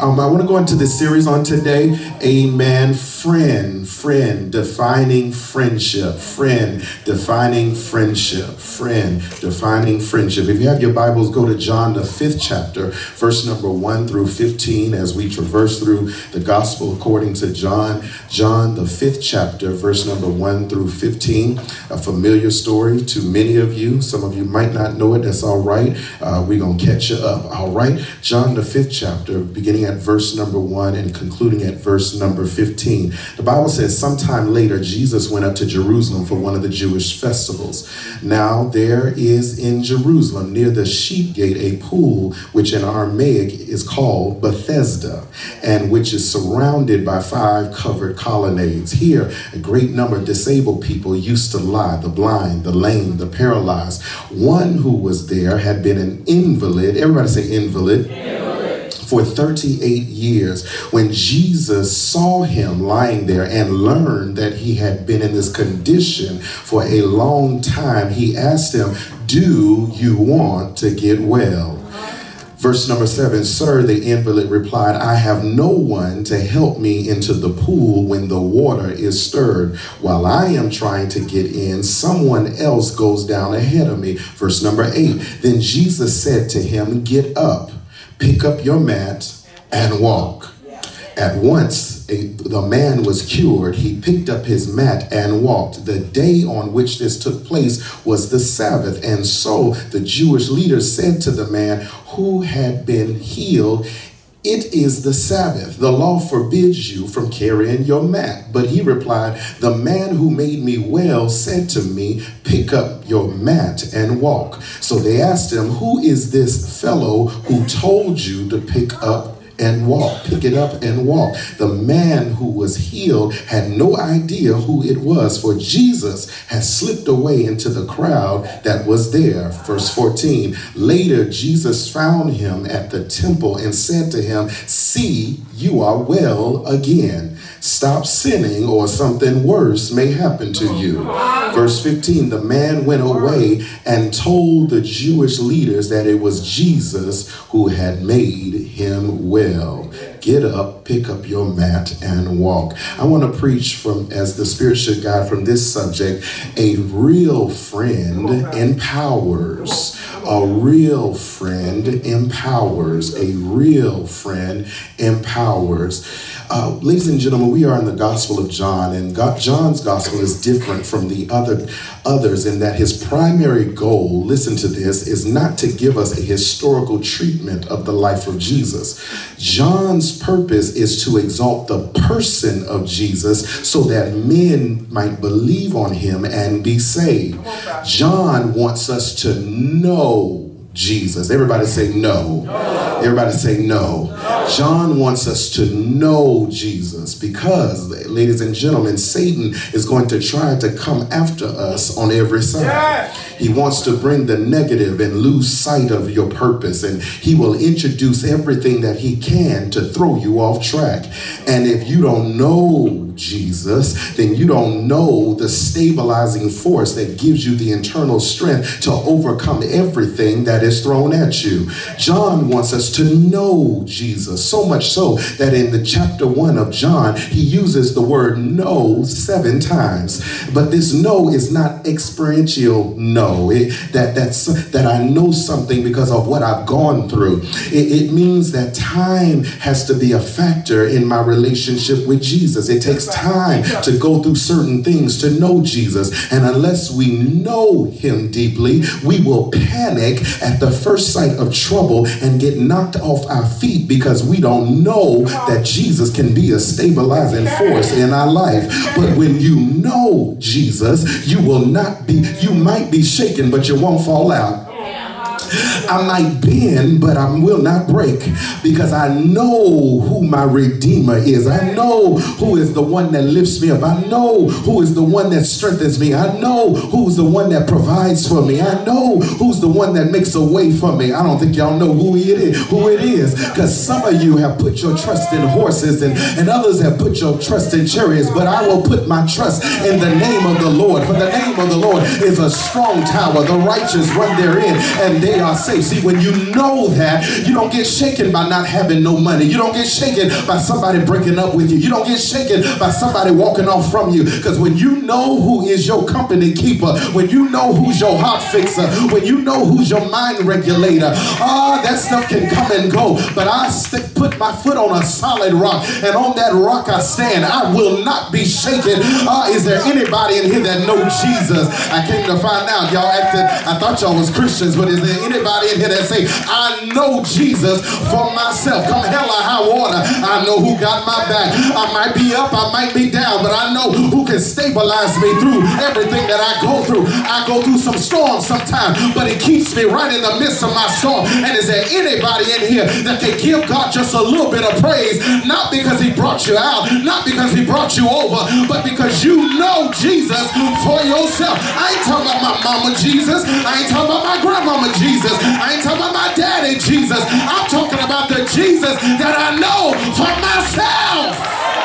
Um, I want to go into the series on today. Amen. Friend, friend, defining friendship. Friend, defining friendship. Friend, defining friendship. If you have your Bibles, go to John, the fifth chapter, verse number 1 through 15, as we traverse through the gospel according to John. John, the fifth chapter, verse number 1 through 15. A familiar story to many of you. Some of you might not know it. That's all right. Uh, we're going to catch you up. All right. John, the fifth chapter, beginning at verse number 1 and concluding at verse number 15. The Bible says, Sometime later, Jesus went up to Jerusalem for one of the Jewish festivals. Now, there is in Jerusalem, near the sheep gate, a pool which in Aramaic is called Bethesda, and which is surrounded by five covered colonnades. Here, a great number of disabled people used to lie the blind, the lame, the paralyzed. One who was there had been an invalid. Everybody say invalid for 38 years. When Jesus saw him lying there and learned that he had been in this condition for a long time, he asked him, Do you want to get well? Verse number seven, Sir, the invalid replied, I have no one to help me into the pool when the water is stirred. While I am trying to get in, someone else goes down ahead of me. Verse number eight, Then Jesus said to him, Get up, pick up your mat, and walk. At once, a, the man was cured. He picked up his mat and walked. The day on which this took place was the Sabbath. And so the Jewish leaders said to the man who had been healed, it is the Sabbath. The law forbids you from carrying your mat. But he replied, The man who made me well said to me, Pick up your mat and walk. So they asked him, Who is this fellow who told you to pick up and walk, pick it up and walk. The man who was healed had no idea who it was, for Jesus had slipped away into the crowd that was there. Verse 14 Later, Jesus found him at the temple and said to him, See, you are well again. Stop sinning, or something worse may happen to you. Verse 15 The man went away and told the Jewish leaders that it was Jesus who had made him well. Get up, pick up your mat, and walk. I want to preach from, as the Spirit should guide, from this subject a real friend empowers. A real friend empowers. A real friend empowers. Uh, ladies and gentlemen, we are in the Gospel of John, and God, John's Gospel is different from the other others in that his primary goal, listen to this, is not to give us a historical treatment of the life of Jesus. John's purpose is to exalt the person of Jesus so that men might believe on him and be saved. John wants us to know Jesus. Everybody say no. no. Everybody say no. no. John wants us to know Jesus because, ladies and gentlemen, Satan is going to try to come after us on every side. Yes. He wants to bring the negative and lose sight of your purpose, and he will introduce everything that he can to throw you off track. And if you don't know Jesus, then you don't know the stabilizing force that gives you the internal strength to overcome everything that is thrown at you. John wants us to know Jesus, so much so that in the chapter one of John, he uses the word know seven times. But this know is not experiential know. It, that, that's, that I know something because of what I've gone through. It, it means that time has to be a factor in my relationship with Jesus. It takes time to go through certain things to know Jesus. And unless we know him deeply, we will panic at the first sight of trouble and get knocked off our feet because we don't know that Jesus can be a stabilizing force in our life. But when you know Jesus, you will not be, you might be shaken, but you won't fall out. I might bend, but I will not break because I know who my Redeemer is. I know who is the one that lifts me up. I know who is the one that strengthens me. I know who's the one that provides for me. I know who's the one that makes a way for me. I don't think y'all know who it is, who it is, because some of you have put your trust in horses and, and others have put your trust in chariots, but I will put my trust in the name of the Lord. For the name of the Lord is a strong tower. The righteous run therein and they they are safe. See, when you know that, you don't get shaken by not having no money. You don't get shaken by somebody breaking up with you. You don't get shaken by somebody walking off from you. Because when you know who is your company keeper, when you know who's your heart fixer, when you know who's your mind regulator, ah, that stuff can come and go. But I st- put my foot on a solid rock, and on that rock I stand. I will not be shaken. Ah, is there anybody in here that know Jesus? I came to find out y'all acted. I thought y'all was Christians, but is there anybody in here that say I know Jesus for myself? Come hell or high water, I know who got my back. I might be up, I might be down, but I know who can stabilize me through everything that I go through. I go through some storms sometimes, but it keeps me right in the midst of my storm. And is there anybody in here that can give God just a little bit of praise? Not because he brought you out, not because he brought you over, but because you know Jesus for yourself. I ain't talking about my mama Jesus. I ain't talking about my grandmama Jesus. I ain't talking about my daddy Jesus. I'm talking about the Jesus that I know for myself.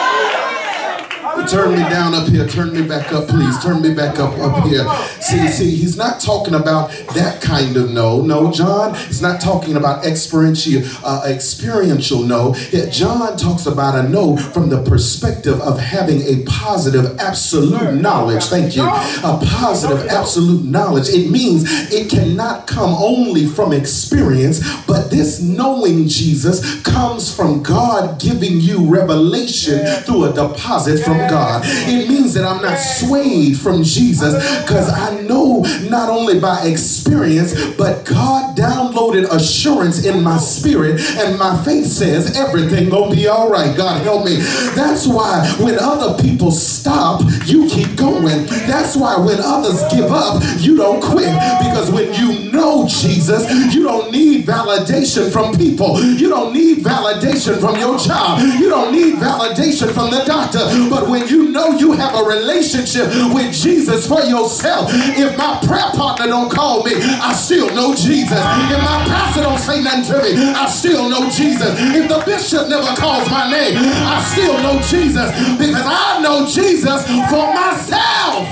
Turn me down up here. Turn me back up, please. Turn me back up up here. See, see, he's not talking about that kind of no. No, John is not talking about experiential, uh, experiential no. Yeah, John talks about a no from the perspective of having a positive, absolute knowledge. Thank you. A positive, absolute knowledge. It means it cannot come only from experience, but this knowing Jesus comes from God giving you revelation through a deposit from God. It means that I'm not swayed from Jesus because I know not only by experience, but God downloaded assurance in my spirit, and my faith says everything gonna be all right. God help me. That's why when other people stop, you keep going. That's why when others give up, you don't quit. Because when you know Jesus, you don't need validation from people. You don't need validation from your job. You don't need validation from the doctor. But when you know you have a relationship with Jesus for yourself, if my prayer partner don't call me, I still know Jesus. If my pastor don't say nothing to me, I still know Jesus. If the bishop never calls my name, I still know Jesus because I know Jesus for myself.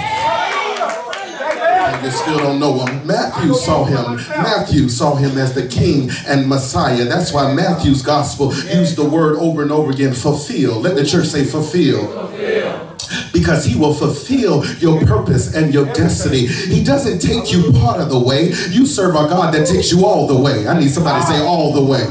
You still don't know him. Matthew saw him. Matthew saw him as the king and Messiah. That's why Matthew's gospel used the word over and over again fulfill. Let the church say fulfill. fulfill because he will fulfill your purpose and your destiny. He doesn't take you part of the way. You serve a God that takes you all the way. I need somebody to say all the way.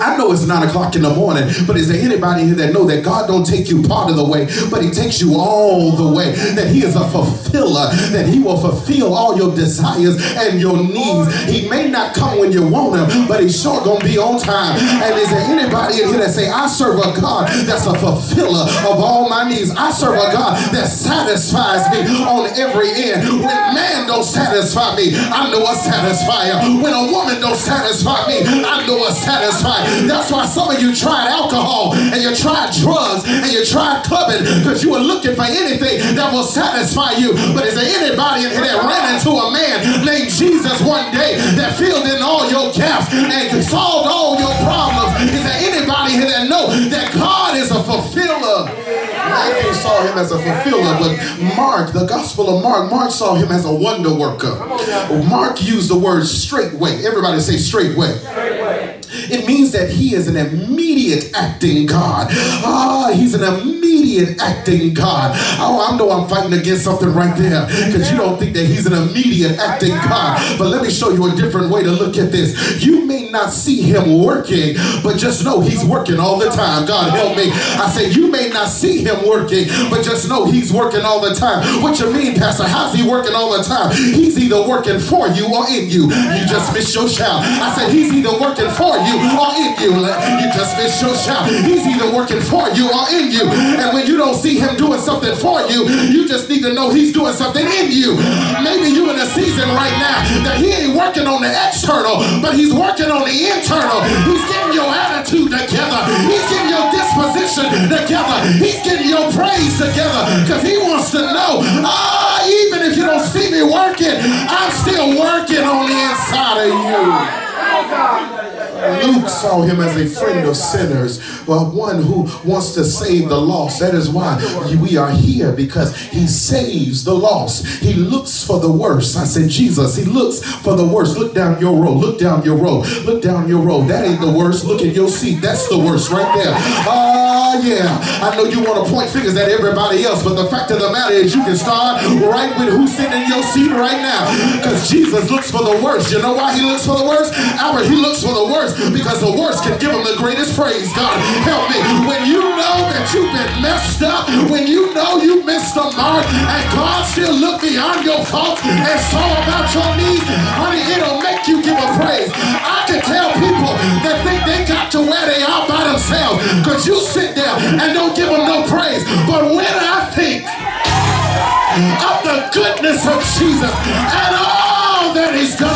I know it's nine o'clock in the morning, but is there anybody here that know that God don't take you part of the way, but he takes you all the way, that he is a fulfiller, that he will fulfill all your desires and your needs. He may not come when you want him, but he's sure gonna be on time. And is there anybody in here that say, I serve a God that's a fulfiller of all my needs. I serve a God that satisfies me on every end. When man don't satisfy me, I know a satisfier. When a woman don't satisfy me, I know a satisfier. That's why some of you tried alcohol and you tried drugs and you tried clubbing because you were looking for anything that will satisfy you. But is there anybody in here that ran into a man named Jesus one day that filled in all your gaps and solved all your problems? Is there anybody here that know that God is a fulfiller? Matthew saw him as a fulfiller, but Mark, the Gospel of Mark, Mark saw him as a wonder worker. Mark used the word straightway. Everybody say straightway. straightway. It means that he is an immediate acting God. Ah, he's an immediate acting God. Oh, I know I'm fighting against something right there because you don't think that he's an immediate acting God. But let me show you a different way to look at this. You may not see him working, but just know he's working all the time. God help me. I say you may not see him working, but just know he's working all the time. What you mean, Pastor? How's he working all the time? He's either working for you or in you. You just missed your shout. I said he's either working for you or in you. You just missed your shout. He's either working for you or in you. And when you don't see him doing something for you, you just need to know he's doing something in you. Maybe you in a season right now that he ain't working on the external, but he's working on the internal. He's getting your attitude together. He's getting your disposition together. He's getting your praise together because he wants to know, ah, even if you don't see me working, I'm still working on the inside of you. Luke saw him as a friend of sinners, well, one who wants to save the lost. That is why we are here because he saves the lost. He looks for the worst. I said, Jesus, he looks for the worst. Look down your row. Look down your row. Look down your row. That ain't the worst. Look at your seat. That's the worst right there. Ah, uh, yeah. I know you want to point fingers at everybody else, but the fact of the matter is you can start right with who's sitting in your seat right now because Jesus looks for the worst. You know why he looks for the worst? Albert, he looks for the worst because the worst can give him the greatest praise. God, help me. When you know that you've been messed up, when you know you missed the mark, and God still looked beyond your faults and saw about your needs, honey, it'll make you give a praise. I can tell people that think they got to where they are by themselves because you sit there and don't give them no praise. But when I think of the goodness of Jesus and all that he's done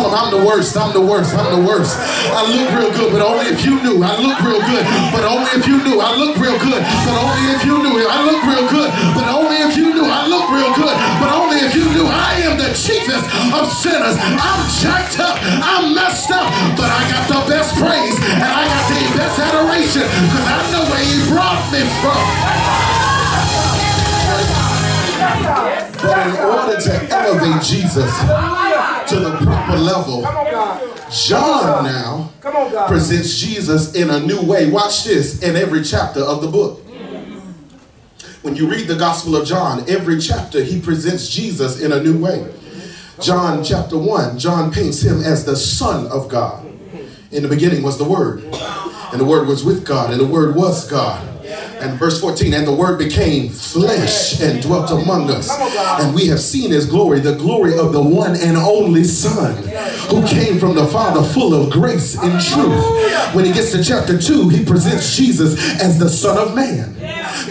tell them I'm the worst, I'm the worst, I'm the worst. I look real good, but only if you knew. I look real good, but only if you knew. I look real good, but only if you knew. I look real good, but only if you knew. I look real good, but only if you knew. I am the chiefest of sinners. I'm jacked up, I'm messed up, but I got the best praise and I got the best adoration because I know where he brought me from. But in order to elevate Jesus to the proper level, John now presents Jesus in a new way. Watch this in every chapter of the book. When you read the Gospel of John, every chapter he presents Jesus in a new way. John chapter 1, John paints him as the Son of God. In the beginning was the Word, and the Word was with God, and the Word was God. And verse 14, and the word became flesh and dwelt among us. And we have seen his glory, the glory of the one and only Son, who came from the Father full of grace and truth. When he gets to chapter 2, he presents Jesus as the Son of Man.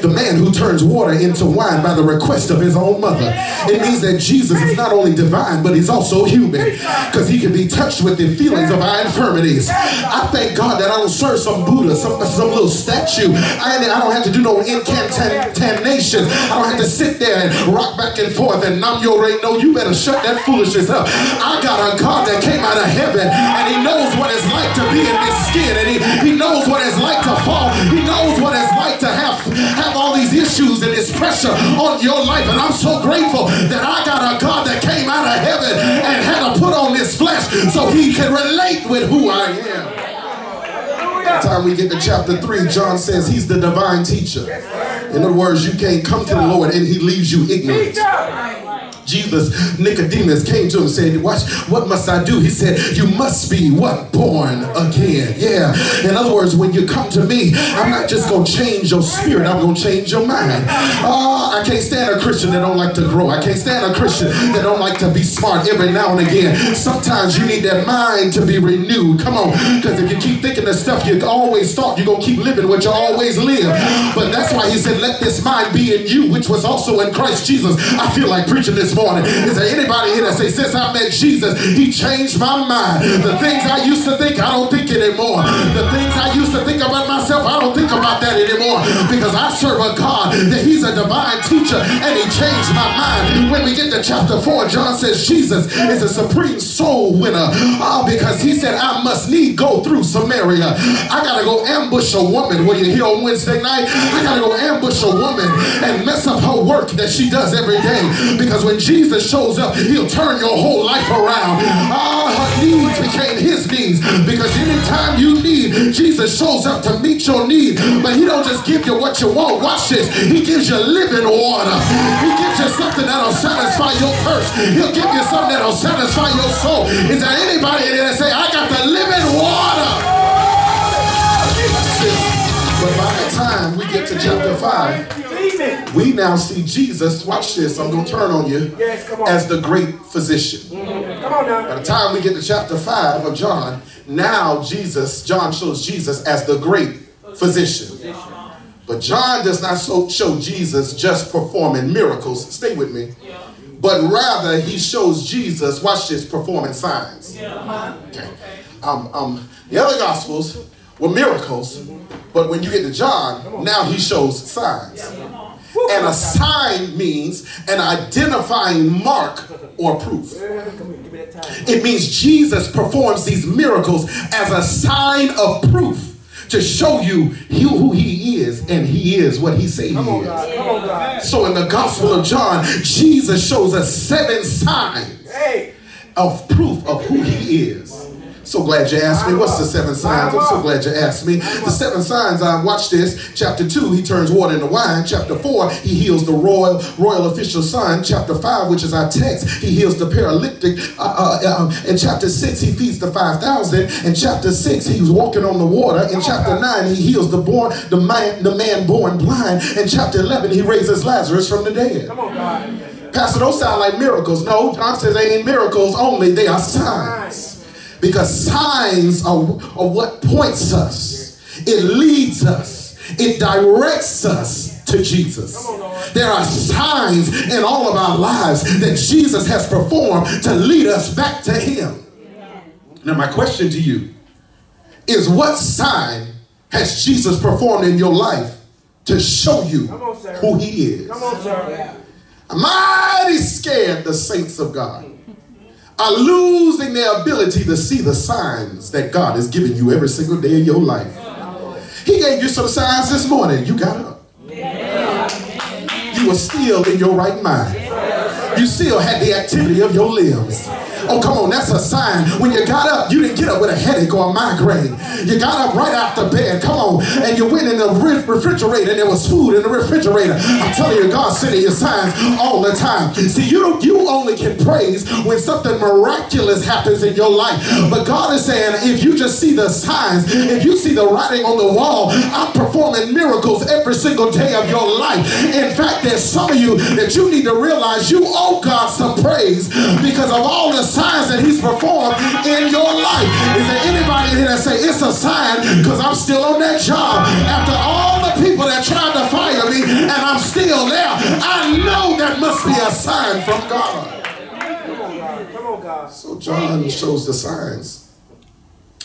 The man who turns water into wine by the request of his own mother. It means that Jesus is not only divine, but he's also human. Because he can be touched with the feelings of our infirmities. I thank God that I don't serve some Buddha, some, some little statue. I, I don't have to do no incantations. I don't have to sit there and rock back and forth and numb your rate. No, you better shut that foolishness up. I got a God that came out of heaven and he knows what it's like to be in this skin and he, he knows what it's like to fall. He knows what it's like to have, have all these issues and this pressure on your life. And I'm so grateful that I got a God that came out of heaven and had to put on this flesh so he can relate with who I am. By time we get to chapter 3, John says he's the divine teacher. In other words, you can't come to the Lord and he leaves you ignorant. Jesus, Nicodemus came to him and said, Watch, what must I do? He said, You must be what? Born again. Yeah. In other words, when you come to me, I'm not just gonna change your spirit, I'm gonna change your mind. Oh, I can't stand a Christian that don't like to grow. I can't stand a Christian that don't like to be smart every now and again. Sometimes you need that mind to be renewed. Come on, because if you keep thinking the stuff you always thought, you're gonna keep living what you always live. But that's why he said, Let this mind be in you, which was also in Christ Jesus. I feel like preaching this morning. Is there anybody here that say, since I met Jesus, he changed my mind. The things I used to think, I don't think anymore. The things I used to think about myself, I don't think about that anymore. Because I serve a God that he's a divine teacher and he changed my mind. When we get to chapter 4, John says Jesus is a supreme soul winner. Oh, because he said, I must need go through Samaria. I gotta go ambush a woman. Were you here on Wednesday night? I gotta go ambush a woman and mess up her work that she does every day. Because when Jesus shows up, he'll turn your whole life around. Ah, her needs became his needs. Because anytime you need, Jesus shows up to meet your need. But he don't just give you what you want. Watch this. He gives you living water. He gives you something that'll satisfy your thirst. He'll give you something that'll satisfy your soul. Is there anybody in there that say, I got the living water? But by the time we get to chapter 5, we now see Jesus, watch this, I'm going to turn on you, Yes, come on. as the great physician. Mm-hmm. Come on now. By the time we get to chapter 5 of John, now Jesus, John shows Jesus as the great physician. But John does not so, show Jesus just performing miracles. Stay with me. But rather, he shows Jesus, watch this, performing signs. Okay. Um, um, The other gospels were miracles, but when you get to John, now he shows signs. And a sign means an identifying mark or proof. It means Jesus performs these miracles as a sign of proof to show you who he is, and he is what he said he is. So in the Gospel of John, Jesus shows us seven signs of proof of who he is. So glad you asked me. What's the seven signs? I'm so glad you asked me. The seven signs, I watch this. Chapter 2, he turns water into wine. Chapter 4, he heals the royal royal official son. Chapter 5, which is our text, he heals the paralytic. Uh, uh, in chapter 6, he feeds the 5,000. In chapter 6, he's walking on the water. In chapter 9, he heals the born the man, the man born blind. In chapter 11, he raises Lazarus from the dead. Come on, God. Pastor, those sound like miracles. No, John says they ain't miracles only, they are signs. Because signs are, are what points us, it leads us, it directs us to Jesus. There are signs in all of our lives that Jesus has performed to lead us back to Him. Now, my question to you is what sign has Jesus performed in your life to show you on, who He is? On. I'm mighty scared the saints of God are losing their ability to see the signs that God has given you every single day of your life. He gave you some signs this morning. You got up. You were still in your right mind. You still had the activity of your limbs. Oh, come on, that's a sign. When you got up, you didn't get up with a headache or a migraine. You got up right the bed. Come on, and you went in the refrigerator and there was food in the refrigerator. I'm telling you, God's sending you signs all the time. See, you don't, you only can praise when something miraculous happens in your life. But God is saying, if you just see the signs, if you see the writing on the wall, I'm performing miracles every single day of your life. In fact, there's some of you that you need to realize you owe God some praise because of all the signs that he's performed in your life. Is there anybody in here that say it's a sign because I'm still on that job after all the people that tried to fire me and I'm still there? I know that must be a sign from God. Come on, God. Come on, God. So John shows the signs.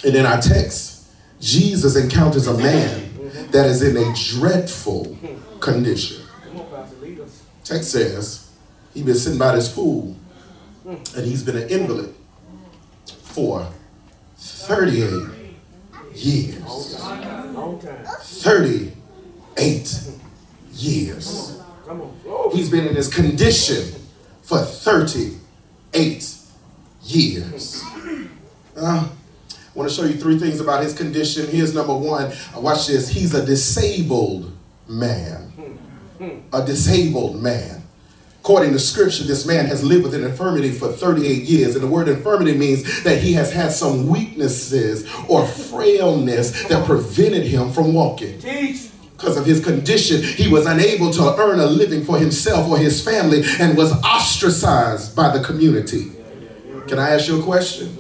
And in our text, Jesus encounters a man that is in a dreadful condition. Text says, he been sitting by this pool and he's been an invalid for 38 years. 38 years. He's been in this condition for 38 years. Uh, I want to show you three things about his condition. Here's number one. Watch this. He's a disabled man. A disabled man. According to scripture, this man has lived with an infirmity for 38 years. And the word infirmity means that he has had some weaknesses or frailness that prevented him from walking. Because of his condition, he was unable to earn a living for himself or his family and was ostracized by the community. Can I ask you a question?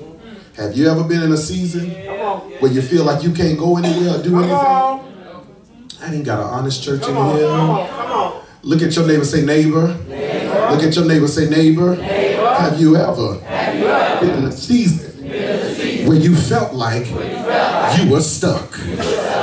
Have you ever been in a season where you feel like you can't go anywhere or do anything? I ain't got an honest church in here. Look at your neighbor, say neighbor. Look at your neighbor, say neighbor. neighbor. Have you ever, Have you ever been in a season where you felt like you were stuck.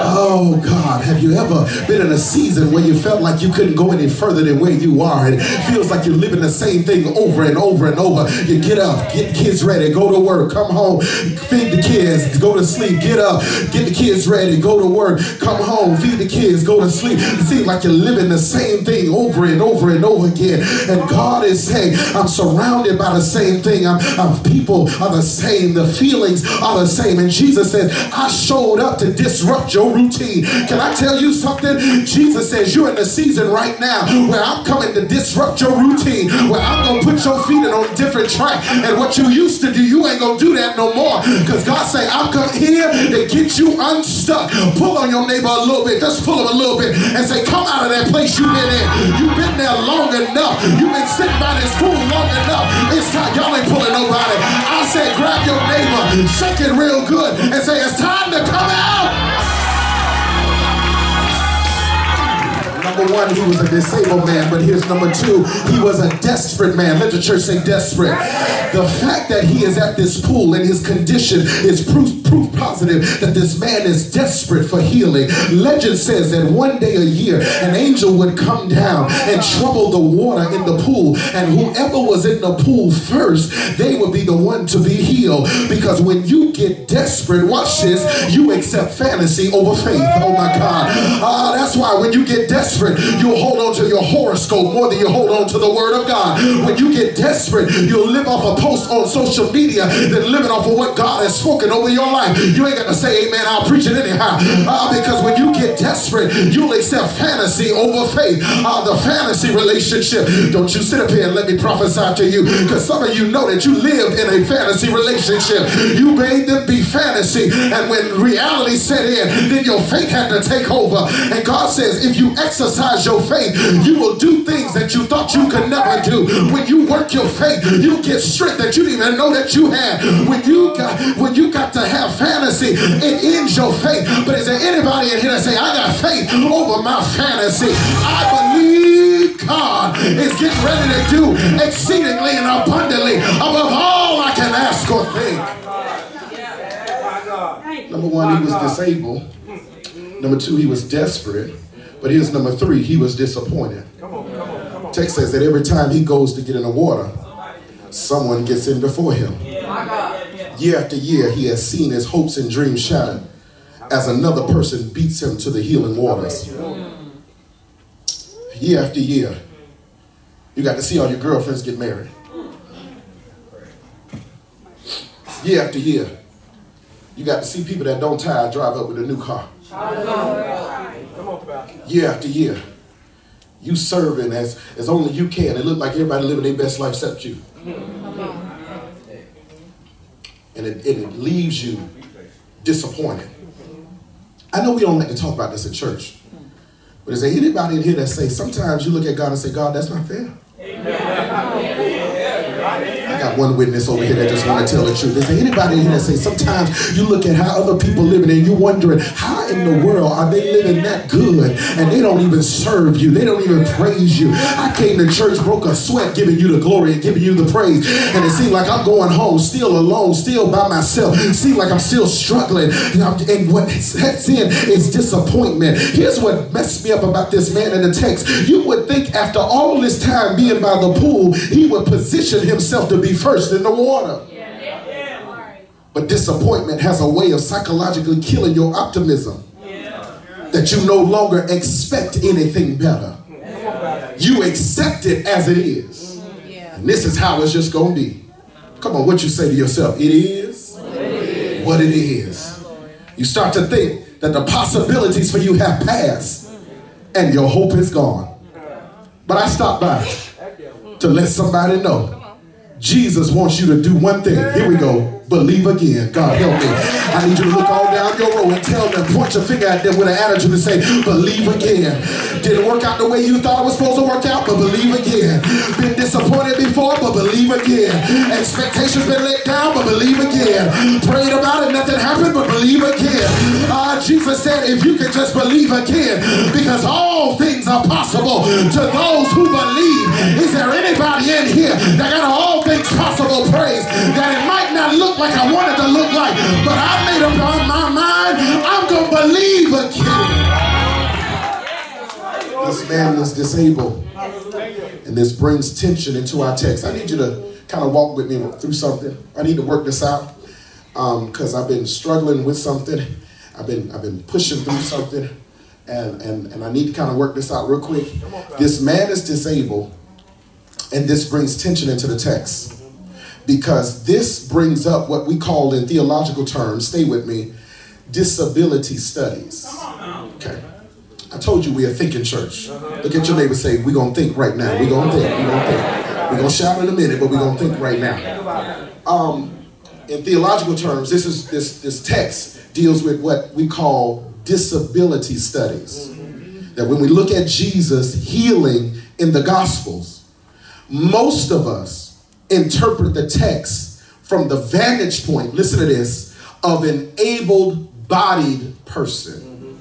Oh God, have you ever been in a season where you felt like you couldn't go any further than where you are? It feels like you're living the same thing over and over and over. You get up, get the kids ready, go to work, come home, feed the kids, go to sleep, get up, get the kids ready, go to work, come home, feed the kids, go to sleep. It seems like you're living the same thing over and over and over again. And God is saying, I'm surrounded by the same thing. I'm, I'm people are the same. The feelings are the same. And Jesus says, I showed up to disrupt your routine. Can I tell you something? Jesus says, You're in the season right now where I'm coming to disrupt your routine, where I'm going to put your feet in on a different track. And what you used to do, you ain't going to do that no more. Because God say, I'm coming here to get you unstuck. Pull on your neighbor a little bit. Just pull him a little bit and say, Come out of that place you've been in. You've been there long enough. You've been sitting by this pool long enough. It's time. Y'all ain't pulling nobody. I said, grab your neighbor, shake it real good, and say, It's time to come out. Number one, he was a disabled man, but here's number two, he was a desperate man. Let the church say desperate. The fact that he is at this pool and his condition is proof, proof positive that this man is desperate for healing. Legend says that one day a year, an angel would come down and trouble the water in the pool, and whoever was in the pool first, they would be the one to be healed. Because when you get desperate, watch this, you accept fantasy over faith. Oh my God. Uh, that's why when you get desperate, you'll hold on to your horoscope more than you hold on to the word of God. When you get desperate, you'll live off a post on social media than living off of what God has spoken over your life. You ain't got to say amen, I'll preach it anyhow. Uh, because when you get desperate, you'll accept fantasy over faith. Uh, the fantasy relationship. Don't you sit up here and let me prophesy to you. Because some of you know that you lived in a fantasy relationship. You made them be fantasy. And when reality set in, then your faith had to take over. And God says, if you your faith, you will do things that you thought you could never do. When you work your faith, you get strength that you didn't even know that you had. When you got when you got to have fantasy, it ends your faith. But is there anybody in here that say, I got faith over my fantasy? I believe God is getting ready to do exceedingly and abundantly above all I can ask or think. Number one, he was disabled. Number two, he was desperate. But here's number three, he was disappointed. Text says that every time he goes to get in the water, someone gets in before him. Year after year, he has seen his hopes and dreams shattered as another person beats him to the healing waters. Year after year, you got to see all your girlfriends get married. Year after year, you got to see people that don't tie drive up with a new car. Year after year, you serving as, as only you can. It look like everybody living their best life except you. And it, and it leaves you disappointed. I know we don't like to talk about this in church. But is there anybody in here that say sometimes you look at God and say, God, that's not fair? I got one witness over here that just want to tell the truth. Is there anybody in here that say sometimes you look at how other people living and you're wondering how in the world are they living that good and they don't even serve you. They don't even praise you. I came to church, broke a sweat giving you the glory and giving you the praise. And it seemed like I'm going home still alone, still by myself. It seemed like I'm still struggling. And what sets in is disappointment. Here's what messed me up about this man in the text. You would think after all this time being by the pool, he would position himself to be first in the water. But disappointment has a way of psychologically killing your optimism. That you no longer expect anything better. You accept it as it is. And this is how it's just going to be. Come on, what you say to yourself? It is what it is. You start to think that the possibilities for you have passed and your hope is gone. But I stopped by to let somebody know Jesus wants you to do one thing. Here we go believe again. God help me. I need you to look all down your row and tell them, point your finger at them with an attitude and say, believe again. Didn't work out the way you thought it was supposed to work out, but believe again. Been disappointed before, but believe again. Expectations been let down, but believe again. Prayed about it, nothing happened, but believe again. Uh, Jesus said, if you can just believe again, because all things are possible to those who believe. Is there anybody in here that got all things possible praise that it might not look like I wanted to look like, but I made up my mind. I'm going to believe again. This man is disabled. And this brings tension into our text. I need you to kind of walk with me through something. I need to work this out because um, I've been struggling with something. I've been I've been pushing through something, and and and I need to kind of work this out real quick. This man is disabled, and this brings tension into the text because this brings up what we call in theological terms, stay with me, disability studies. Okay. I told you we're thinking church. Look at your neighbor say, we're going to think right now. We're going to think. We're going to think. We're going to shout in a minute, but we're going to think right now. Um, in theological terms, this is this this text deals with what we call disability studies. That when we look at Jesus healing in the Gospels, most of us interpret the text from the vantage point, listen to this, of an able bodied person.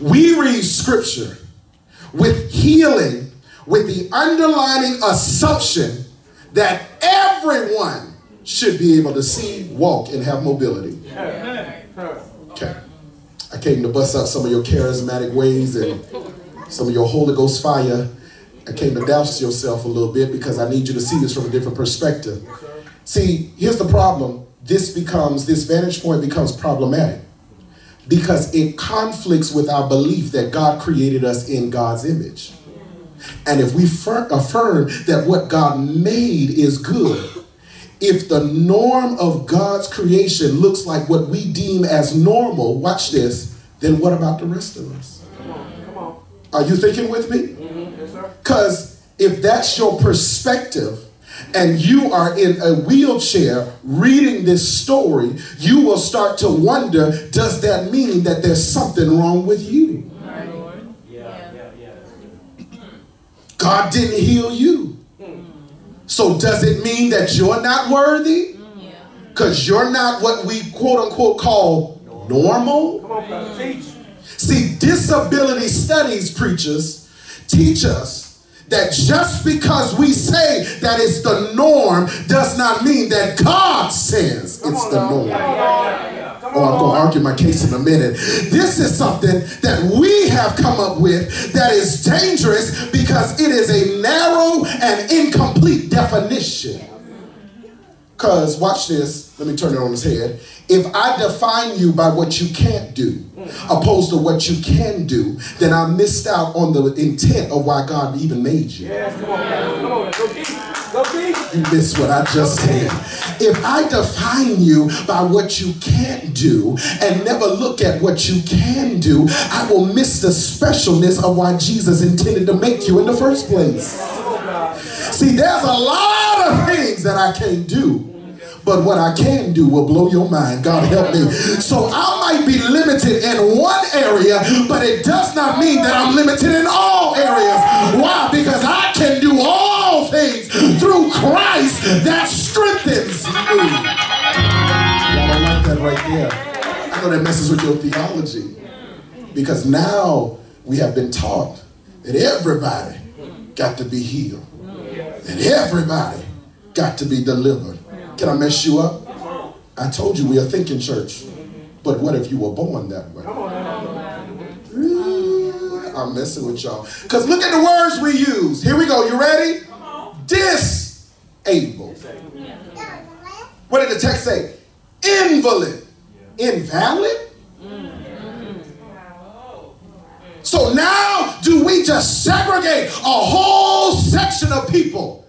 We read scripture with healing with the underlining assumption that everyone should be able to see, walk, and have mobility. Okay. I came to bust up some of your charismatic ways and some of your Holy Ghost fire. I came to douse yourself a little bit because I need you to see this from a different perspective. See, here's the problem. This becomes, this vantage point becomes problematic because it conflicts with our belief that God created us in God's image. And if we affirm that what God made is good, if the norm of God's creation looks like what we deem as normal, watch this, then what about the rest of us? Come on, come on. Are you thinking with me? Mm-hmm. Yes, if that's your perspective, and you are in a wheelchair reading this story, you will start to wonder does that mean that there's something wrong with you? God didn't heal you. So does it mean that you're not worthy? Because you're not what we quote unquote call normal? See, disability studies preachers teach us that just because we say that it's the norm does not mean that God says it's the norm. Oh, I'm going to argue my case in a minute. This is something that we have come up with that is dangerous because it is a narrow and incomplete definition. Because, watch this, let me turn it on his head. If I define you by what you can't do, mm. opposed to what you can do, then I missed out on the intent of why God even made you. Yes, come on, come on, go deep. Go deep. You missed what I just said. If I define you by what you can't do and never look at what you can do, I will miss the specialness of why Jesus intended to make you in the first place. See, there's a lot of things that I can't do but what I can do will blow your mind. God help me. So I might be limited in one area, but it does not mean that I'm limited in all areas. Why? Because I can do all things through Christ that strengthens me. Y'all don't like that right there. I know that messes with your theology. Because now we have been taught that everybody got to be healed. That everybody got to be delivered. Can I mess you up? I told you we are thinking church. But what if you were born that way? I'm messing with y'all. Because look at the words we use. Here we go. You ready? Disable. What did the text say? Invalid. Invalid? So now, do we just segregate a whole section of people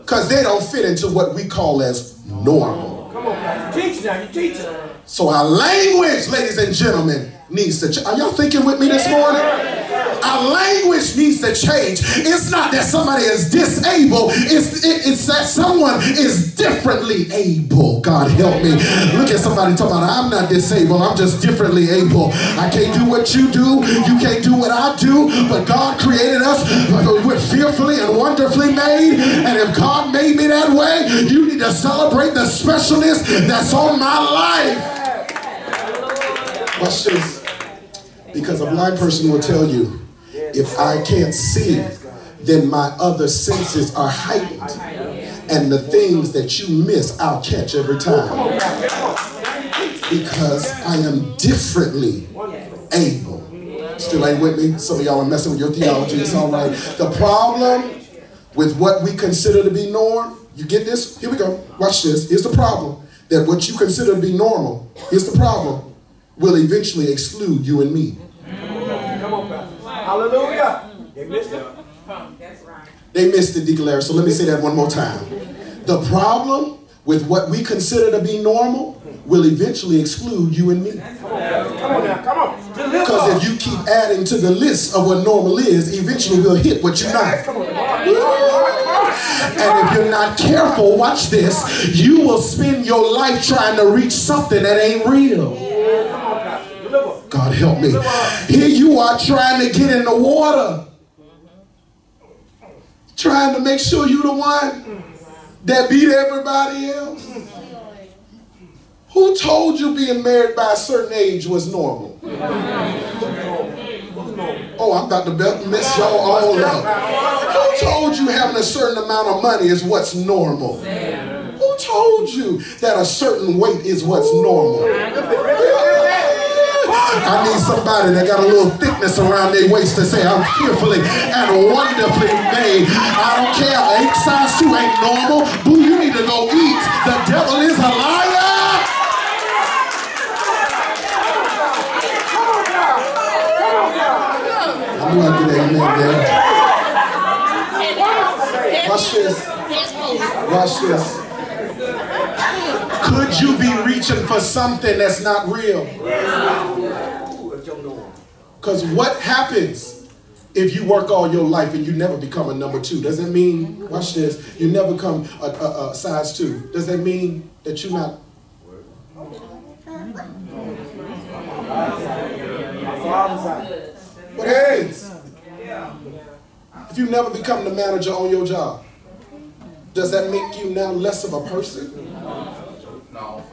because they don't fit into what we call as normal. Come on, Teach now, you teach it. So our language, ladies and gentlemen, needs to change. Are y'all thinking with me this morning? Our language needs to change. It's not that somebody is disabled, it's, it, it's that someone is differently able. God help me. Look at somebody talking about, I'm not disabled, I'm just differently able. I can't do what you do, you can't do what I do, but God created us. We're fearfully and wonderfully made. And if God made me that way, you need to celebrate the specialness that's on my life. Watch this. Because a blind person will tell you, if I can't see, then my other senses are heightened. And the things that you miss, I'll catch every time. Because I am differently able. Still ain't with me? Some of y'all are messing with your theology. It's all right. The problem with what we consider to be norm, you get this? Here we go. Watch this. Here's the problem. That what you consider to be normal, here's the problem, will eventually exclude you and me. Hallelujah. They missed it. That's right. They missed it, Deacon Larry. So let me say that one more time. The problem with what we consider to be normal will eventually exclude you and me. Come on now, come on. Because if you keep adding to the list of what normal is, eventually we'll hit what you're not. And if you're not careful, watch this, you will spend your life trying to reach something that ain't real. Help me. Here you are trying to get in the water. Trying to make sure you're the one that beat everybody else. Who told you being married by a certain age was normal? Oh, I'm about to mess y'all all up. Who told you having a certain amount of money is what's normal? Who told you that a certain weight is what's normal? I need somebody that got a little thickness around their waist to say, I'm fearfully and wonderfully made. I don't care. Eight size two ain't normal. Boo, you need to go eat. The devil is a liar. I knew I'd get amen there. Watch this. Watch this. Could you be reaching for something that's not real? Because what happens if you work all your life and you never become a number two? Does that mean, watch this, you never come a, a, a size two? Does that mean that you're not? What happens? If you never become the manager on your job, does that make you now less of a person? No.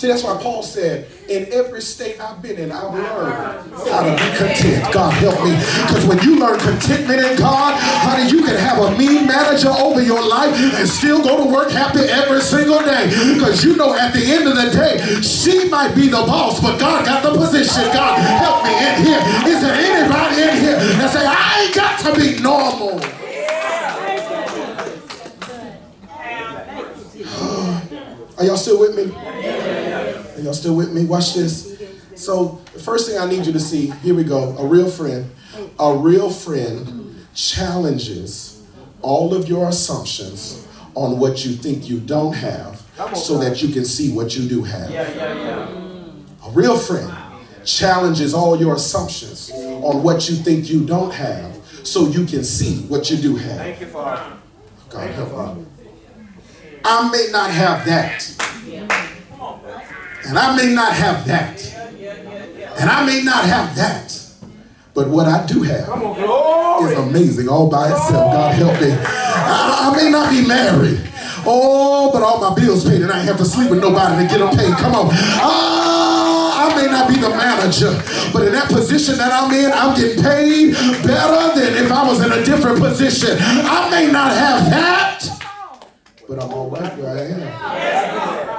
See, that's why Paul said, in every state I've been in, I've learned how to be content. God help me. Because when you learn contentment in God, honey, you can have a mean manager over your life and still go to work happy every single day. Because you know at the end of the day, she might be the boss, but God got the position. God help me in here. Is there anybody in here that say, I ain't got to be normal? Are y'all still with me? Are y'all still with me? Watch this. So the first thing I need you to see, here we go. A real friend. A real friend challenges all of your assumptions on what you think you don't have so that you can see what you do have. A real friend challenges all your assumptions on what you think you don't have so you can see what you do have. Thank you, Father. God help me. I may not have that. And I may not have that. And I may not have that. But what I do have is amazing all by itself. God help me. I, I, may not be married. Oh, but all my bills paid and I have to sleep with nobody to get them paid. Come on. Ah, I may not be the manager, but in that position that I'm in, I'm getting paid better than if I was in a different position. I may not have that but I'm all right where I am.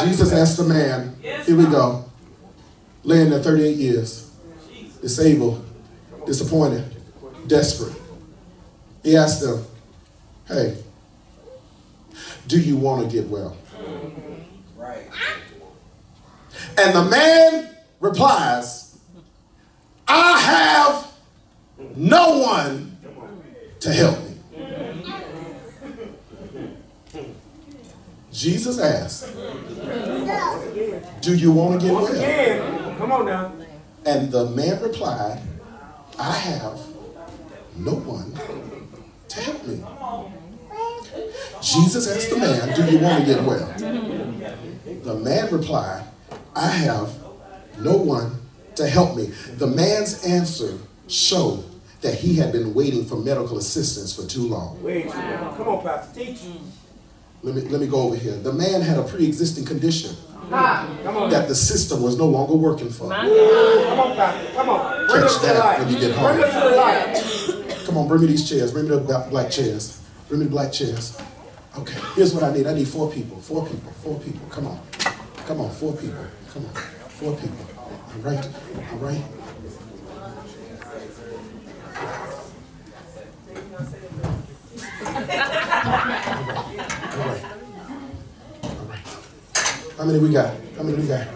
Jesus asked the man, here we go, laying there 38 years, disabled, disappointed, desperate. He asked them, hey, do you want to get well? Right. And the man replies, I have no one to help me. Jesus asked, Do you want to get well? Come on now. And the man replied, I have no one to help me. Jesus asked the man, Do you want to get well? The man replied, I have no one to help me. The man's answer showed that he had been waiting for medical assistance for too long. Wait, wow. come on, Pastor, teach. Let me, let me go over here. The man had a pre-existing condition that the system was no longer working for. Come on, Pastor. Come on. Bring Catch that when you get home. Bring us to the light. Come on, bring me these chairs. Bring me the black chairs. Bring me the black chairs. Okay, here's what I need. I need four people. Four people. Four people. Come on. Come on, four people. Come on. Four people. All right. All right. How many we got? How many we got?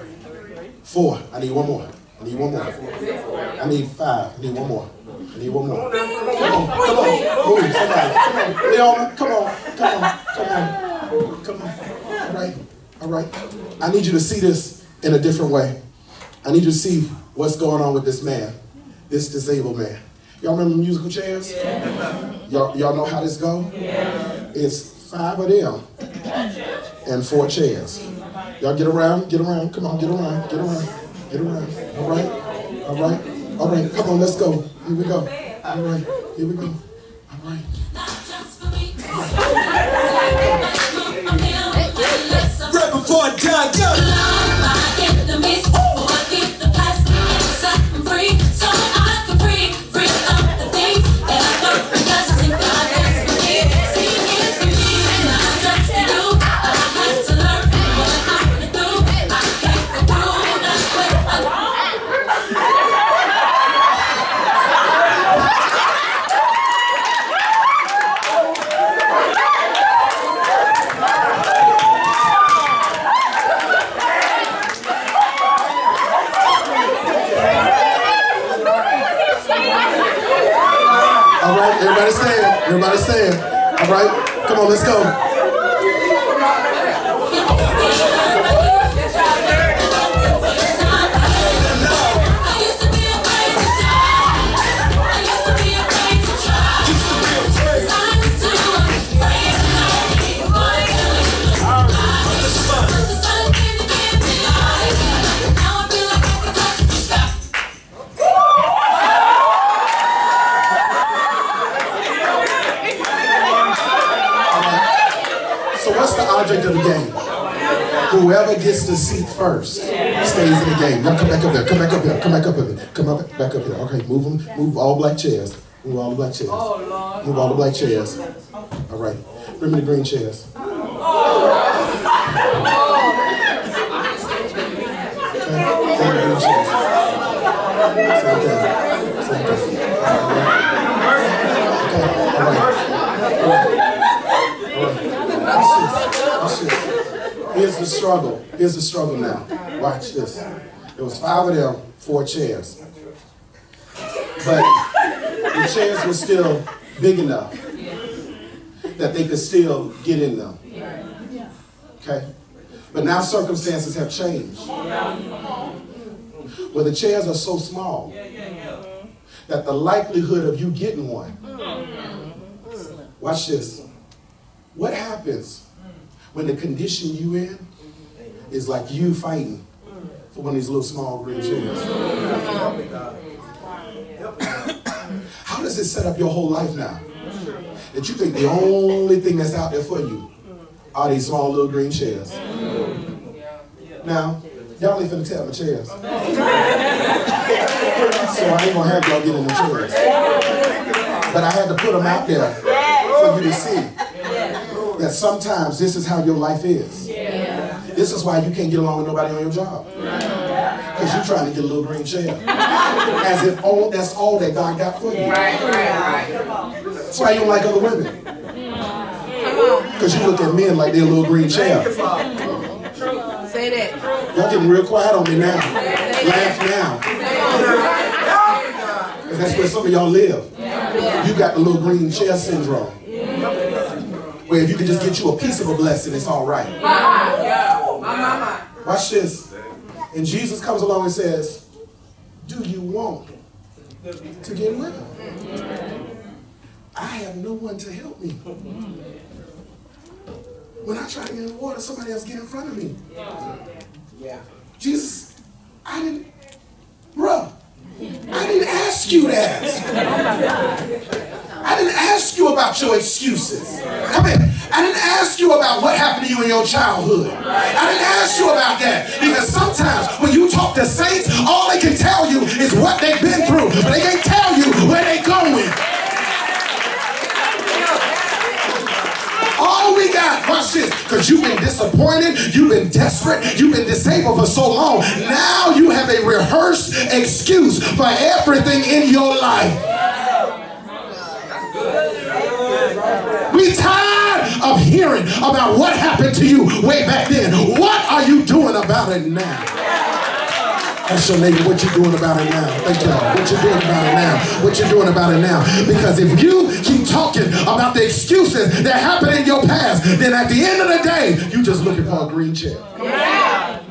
Four. I need one more. I need one more. I need five. I need one more. I need one more. Come on, come on. Move, somebody. Come on. Leona, come on. Come on. Come on. Come on. All right. All right. I need you to see this in a different way. I need you to see what's going on with this man, this disabled man. Y'all remember musical chairs? Yeah. Y'all, y'all know how this go? Yeah. It's five of them and four chairs. Y'all get around, get around. Come on, get around, get around, get around. All right, all right, all right. Come on, let's go. Here we go. All right, here we go. All right. Right before I die, go. Everybody stand. All right, come on, let's go. The seat first stays in the game. Now come back up there. Come back up here. Come back up here. Come up, back up here. Okay, move them. Move all black chairs. Move all the black chairs. Move all the black chairs. All right. Bring me the green chairs. Okay. The green chairs. Same thing. Same thing. Okay. All right. All right. All right. Watch this. Here's the struggle. Here's the struggle now. Watch this. It was five of them, four chairs. But the chairs were still big enough that they could still get in them. Okay? But now circumstances have changed. Where the chairs are so small that the likelihood of you getting one. Watch this. What happens when the condition you in is like you fighting for one of these little small green chairs. How does it set up your whole life now? That you think the only thing that's out there for you are these small little green chairs. Now, y'all ain't finna tell my chairs. so I ain't gonna have y'all get in the chairs. But I had to put them out there for you to see that sometimes this is how your life is. Yeah. This is why you can't get along with nobody on your job. Because you're trying to get a little green chair. As if all that's all that God got for you. Right, right, right. That's why you don't like other women. Because you look at men like they're a little green chair. Say that. Y'all getting real quiet on me now. Laugh now. Because that's where some of y'all live. You got the little green chair syndrome where if you can just get you a piece of a blessing, it's all right. Watch this. And Jesus comes along and says, Do you want to get well? I have no one to help me. When I try to get in the water, somebody else get in front of me. Yeah. Jesus, I didn't, bro, I didn't ask you that. I didn't ask you about your excuses. Come here. I didn't ask you about what happened to you in your childhood. I didn't ask you about that. Because sometimes when you talk to saints, all they can tell you is what they've been through. But they can't tell you where they're going. All we got, watch this, because you've been disappointed, you've been desperate, you've been disabled for so long. Now you have a rehearsed excuse for everything in your life. We tired of hearing about what happened to you way back then. What are you doing about it now? Ask your neighbor what you're doing about it now. Thank y'all. What you're doing about it now. What you're doing about it now. Because if you keep talking about the excuses that happened in your past, then at the end of the day, you just looking for a green chair. Yeah.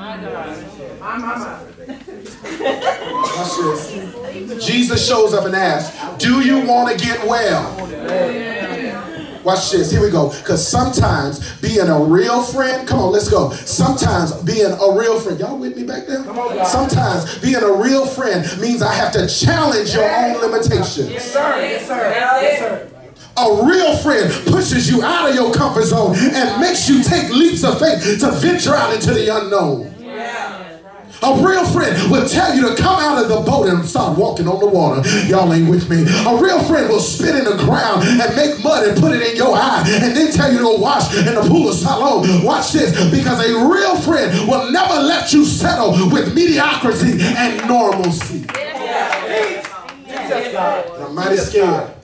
Watch this. Jesus shows up and asks, Do you want to get well? Watch this. Here we go. Because sometimes being a real friend, come on, let's go. Sometimes being a real friend, y'all with me back there? On, Sometimes being a real friend means I have to challenge your own limitations. Yes, sir. Yes, sir. Yes, sir. A real friend pushes you out of your comfort zone and makes you take leaps of faith to venture out into the unknown. A real friend will tell you to come out of the boat and start walking on the water. Y'all ain't with me. A real friend will spit in the ground and make mud and put it in your eye and then tell you to go wash in the pool of Siloam. Watch this because a real friend will never let you settle with mediocrity and normalcy. I'm mighty scared.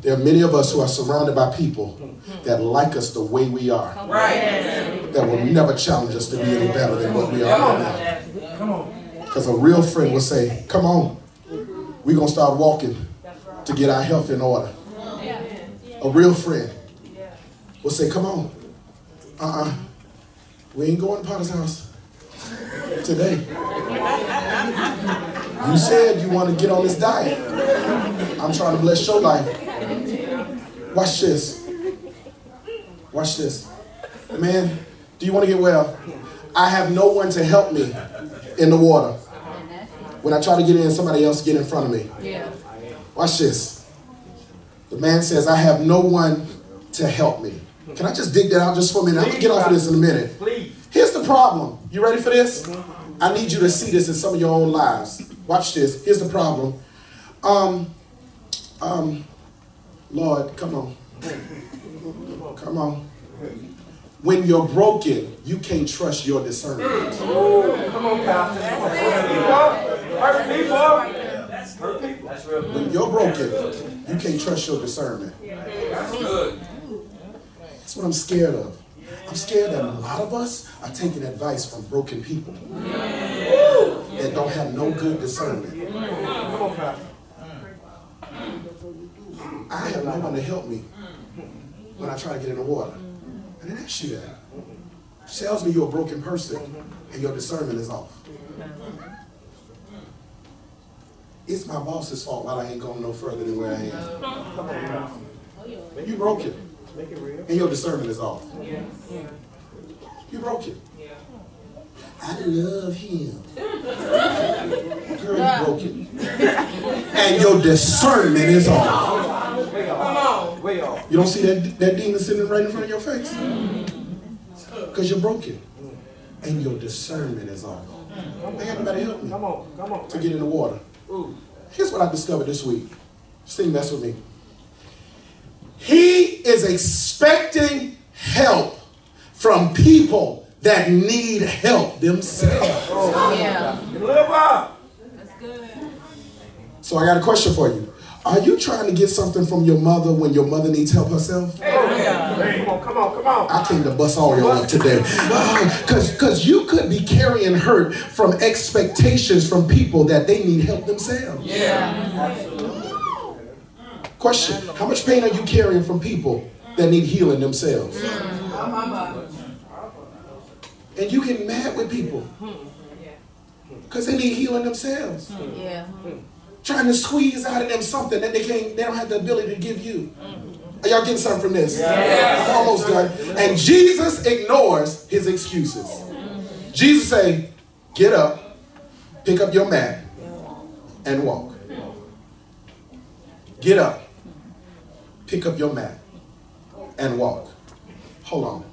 There are many of us who are surrounded by people that like us the way we are. Right. That will never challenge us to be any better than what we are right now. Because a real friend will say, come on, we're going to start walking to get our health in order. A real friend will say, Come on. Uh uh We ain't going to Potter's house today. You said you want to get on this diet. I'm trying to bless your life. Watch this. Watch this. Man, do you want to get well? I have no one to help me in the water. When I try to get in, somebody else get in front of me. Yeah. Watch this. The man says, I have no one to help me. Can I just dig that out just for a minute? I'm gonna get off of this in a minute. Please. Here's the problem. You ready for this? I need you to see this in some of your own lives. Watch this. Here's the problem. Um, um, Lord, come on. Come on. When you're broken, you can't trust your discernment. Come on, Pastor. Come. Hurt people. Hurt people. Hurt people. That's real. When you're broken, you can't trust your discernment. That's good. That's what I'm scared of. I'm scared that a lot of us are taking advice from broken people that don't have no good discernment. Come on, Pastor. I have no one to help me when I try to get in the water. I didn't ask you that. It tells me you're a broken person and your discernment is off. It's my boss's fault while I ain't going no further than where I am. You broke it and your discernment is off. You broke it. I love him. Girl, you broke it. And your discernment is off. Way off. Way off. You don't see that, that demon sitting right in front of your face? Because you're broken. And your discernment is off. Ain't got nobody help me Come on. Come on. to get in the water. Here's what I discovered this week. Sing mess with me. He is expecting help from people that need help themselves. Oh, yeah. Deliver. So I got a question for you. Are you trying to get something from your mother when your mother needs help herself? Hey, come on. Come on. Come on. I came to bust all y'all up today. Because because you could be carrying hurt from expectations from people that they need help themselves. Yeah. Question How much pain are you carrying from people that need healing themselves? And you get mad with people because they need healing themselves. Yeah. Trying to squeeze out of them something that they can't, they don't have the ability to give you. Are y'all getting something from this? I'm almost done. And Jesus ignores his excuses. Jesus say, get up, pick up your mat, and walk. Get up, pick up your mat, and walk. Hold on.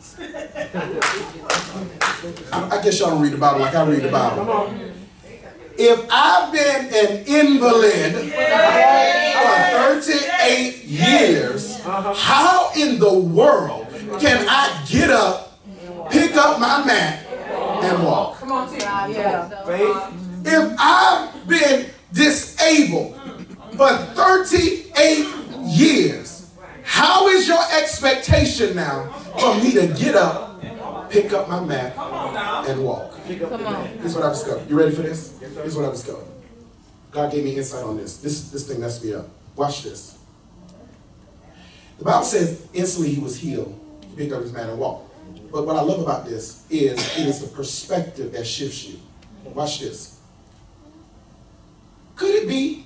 I, I guess y'all don't read the Bible like I read the Bible. If I've been an invalid for 38 years, how in the world can I get up, pick up my mat, and walk? Yeah. Faith. If I've been disabled for 38 years, how is your expectation now for me to get up, pick up my mat, and walk? Come on. Here's what I discovered. You ready for this? Here's what I discovered. God gave me insight on this. This this thing messed me up. Watch this. The Bible says instantly he was healed. He picked up his mat and walked. But what I love about this is it is the perspective that shifts you. Watch this. Could it be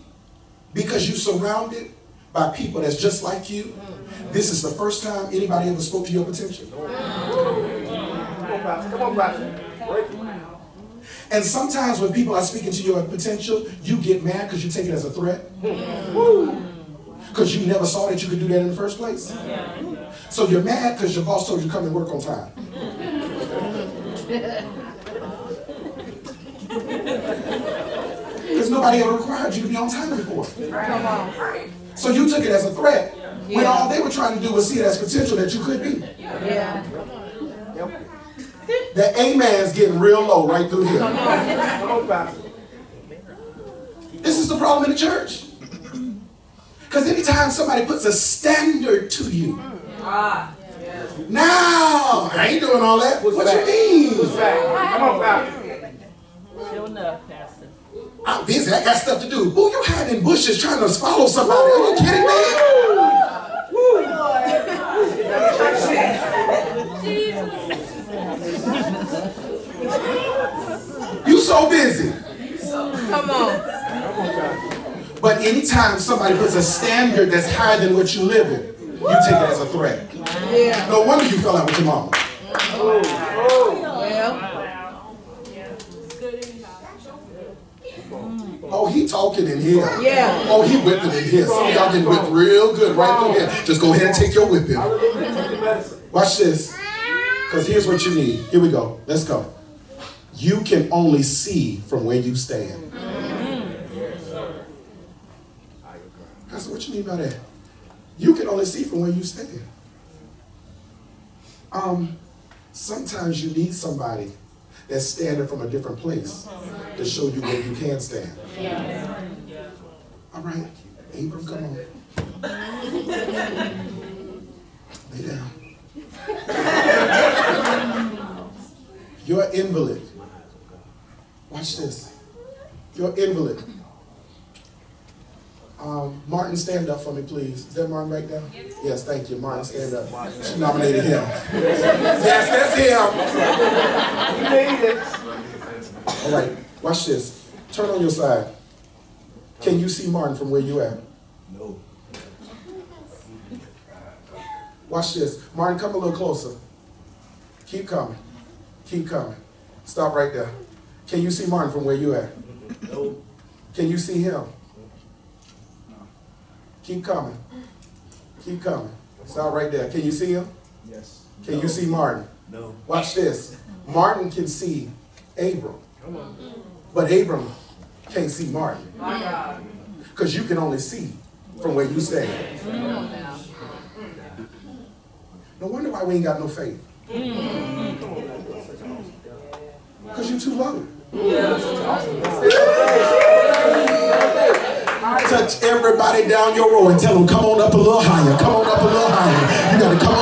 because you're surrounded by people that's just like you? Mm-hmm. This is the first time anybody ever spoke to your potential. Mm-hmm. Come on, Pastor. Come on, Pastor. Break. And sometimes when people are speaking to your potential, you get mad because you take it as a threat. Hmm. Because you never saw that you could do that in the first place. So you're mad because your boss told you to come and work on time. Because nobody ever required you to be on time before. Come on. So you took it as a threat when all they were trying to do was see it as potential that you could be. Yeah. The amen's getting real low right through here. This is the problem in the church. Because anytime somebody puts a standard to you, now I ain't doing all that. What you mean? Come on, Pastor. Sure enough, Pastor. I'm busy. I got stuff to do. Who you hiding in bushes trying to follow somebody? Are you kidding me? But anytime somebody puts a standard that's higher than what you live in, you take it as a threat. Yeah. No wonder you fell out with your mama. Well, Oh, he talking in here. Yeah. Oh, he whipping in here. Some of y'all getting whipped real good right through here. Just go ahead and take your whipping. Watch this. Because here's what you need. Here we go. Let's go. You can only see from where you stand. That's what you mean by that. You can only see from where you stand. Um, sometimes you need somebody that's standing from a different place to show you where you can stand. All right, Abram, come on. Lay down. You're invalid. Watch this. You're invalid. Um, Martin, stand up for me, please. Is that Martin right there? Yes, thank you. Martin, stand up. She nominated him. yes, that's him. He made it. All right, watch this. Turn on your side. Can you see Martin from where you at? No. Watch this. Martin, come a little closer. Keep coming. Keep coming. Stop right there. Can you see Martin from where you at? No. Can you see him? No. Keep coming. Keep coming. Stop right there. Can you see him? Yes. Can you see Martin? No. Watch this. Martin can see Abram. Come on. But Abram can't see Martin. Because you can only see from where you stand. No wonder why we ain't got no faith. Mm. Because you're too low. Touch everybody down your row and tell them, come on up a little higher. Come on up a little higher. You got to come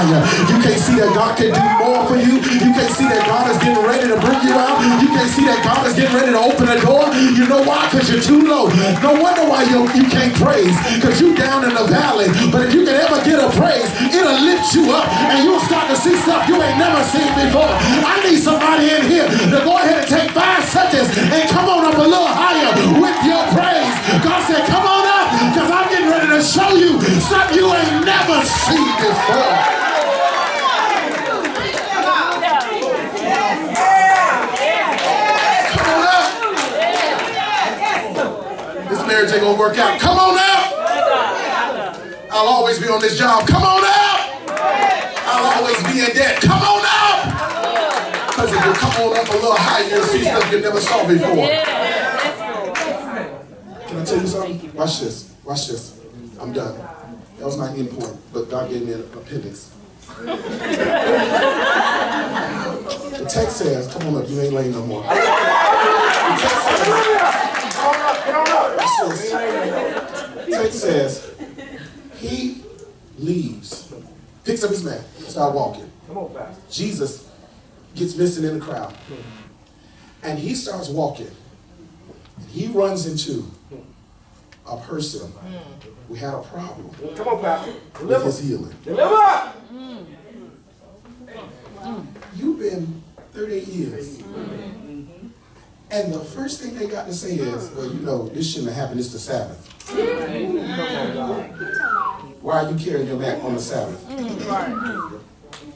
higher. You can't see that God can do more for you. You can't see that God is getting ready to bring you out. You can't see that God is getting ready to open a door. You know why? Because you're too low. No wonder why you, you can't praise. Because you're down in the valley. But if you can ever get a praise, it'll lift you up and you'll start to see stuff you ain't never seen before. I need somebody in here to go ahead and take five seconds and come on up a little higher with your praise. God said, come on up because I'm getting ready to show you something you ain't never seen before. Come on up. This marriage ain't gonna work out. Come on up. I'll always be on this job. Come on up. I'll always be in debt. Come on up. Because if you come on up a little higher, you'll see stuff you never saw before. Can I tell you something? Watch this. Watch this. I'm done. That was my end point, but God gave me an appendix. the text says, come on up, you ain't lame no more. The text says, watch this. Text says, he leaves, picks up his mat, start walking. Come on, Pastor. Jesus gets missing in the crowd. Hmm. And he starts walking. He runs into a person who had a problem Come on, Pastor. with Deliver. his healing. Deliver. You've been 38 years. Hmm. And the first thing they got to say is, well, you know, this shouldn't have happened. It's the Sabbath. Why are you carrying your mat on the Sabbath?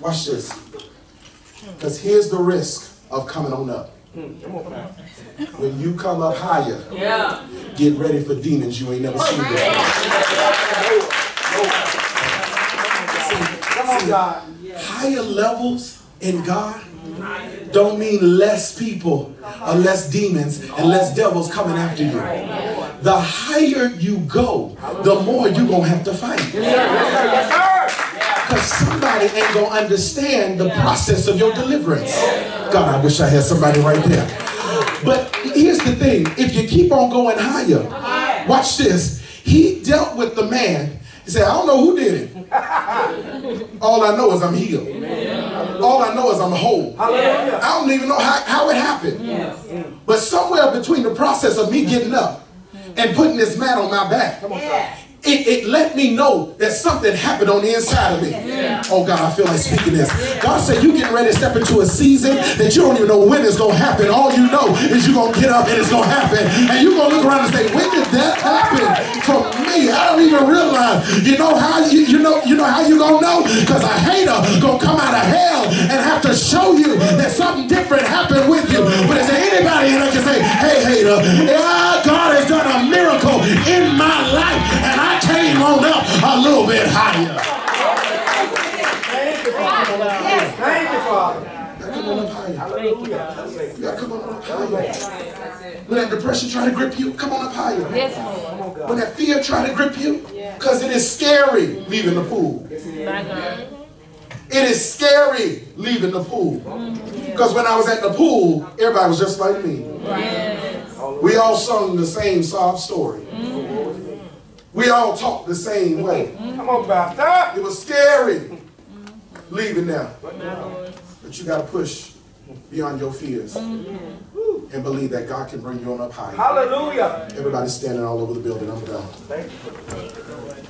Watch this. Because here's the risk of coming on up. Come on, Pastor. When you come up higher, get ready for demons you ain't never seen before. Come on, God. Higher levels in God don't mean less people or less demons and less devils coming after you. The higher you go, the more you're going to have to fight. Because somebody ain't going to understand the process of your deliverance. God, I wish I had somebody right there. But here's the thing if you keep on going higher, watch this. He dealt with the man. He said, I don't know who did it. All I know is I'm healed. All I know is I'm whole. Hallelujah. I don't even know how, how it happened. But somewhere between the process of me getting up and putting this mat on my back, it, it let me know that something happened on the inside of me. Oh God, I feel like speaking this. God said you getting ready to step into a season that you don't even know when it's gonna happen. All you know is you're gonna get up and it's gonna happen. And you're gonna look around and say, when did that happen for me? I don't even realize. You know how you you know you know how you gonna know? Because a hater gonna come out of hell and have to show you that something different happened with you. But is there anybody in there can say, hey hater, yeah, God has done a miracle in my life came on up a little bit higher. Thank you, Father. Thank you, Father. Come on up higher. Thank you, God. You gotta come on up higher. When that depression try to grip you, come on up higher. Yes, Lord. When that fear try to grip you, because it is scary leaving the pool. It is scary leaving the pool. Mm-hmm. Because when I was at the pool, everybody was just like me. Yes. We all sung the same sob story. Mm-hmm. We all talk the same way. Mm-hmm. Come on, Pastor. It was scary leaving Lord. But you got to push beyond your fears mm-hmm. and believe that God can bring you on up higher. Hallelujah. Everybody's standing all over the building. I'm done. Thank you.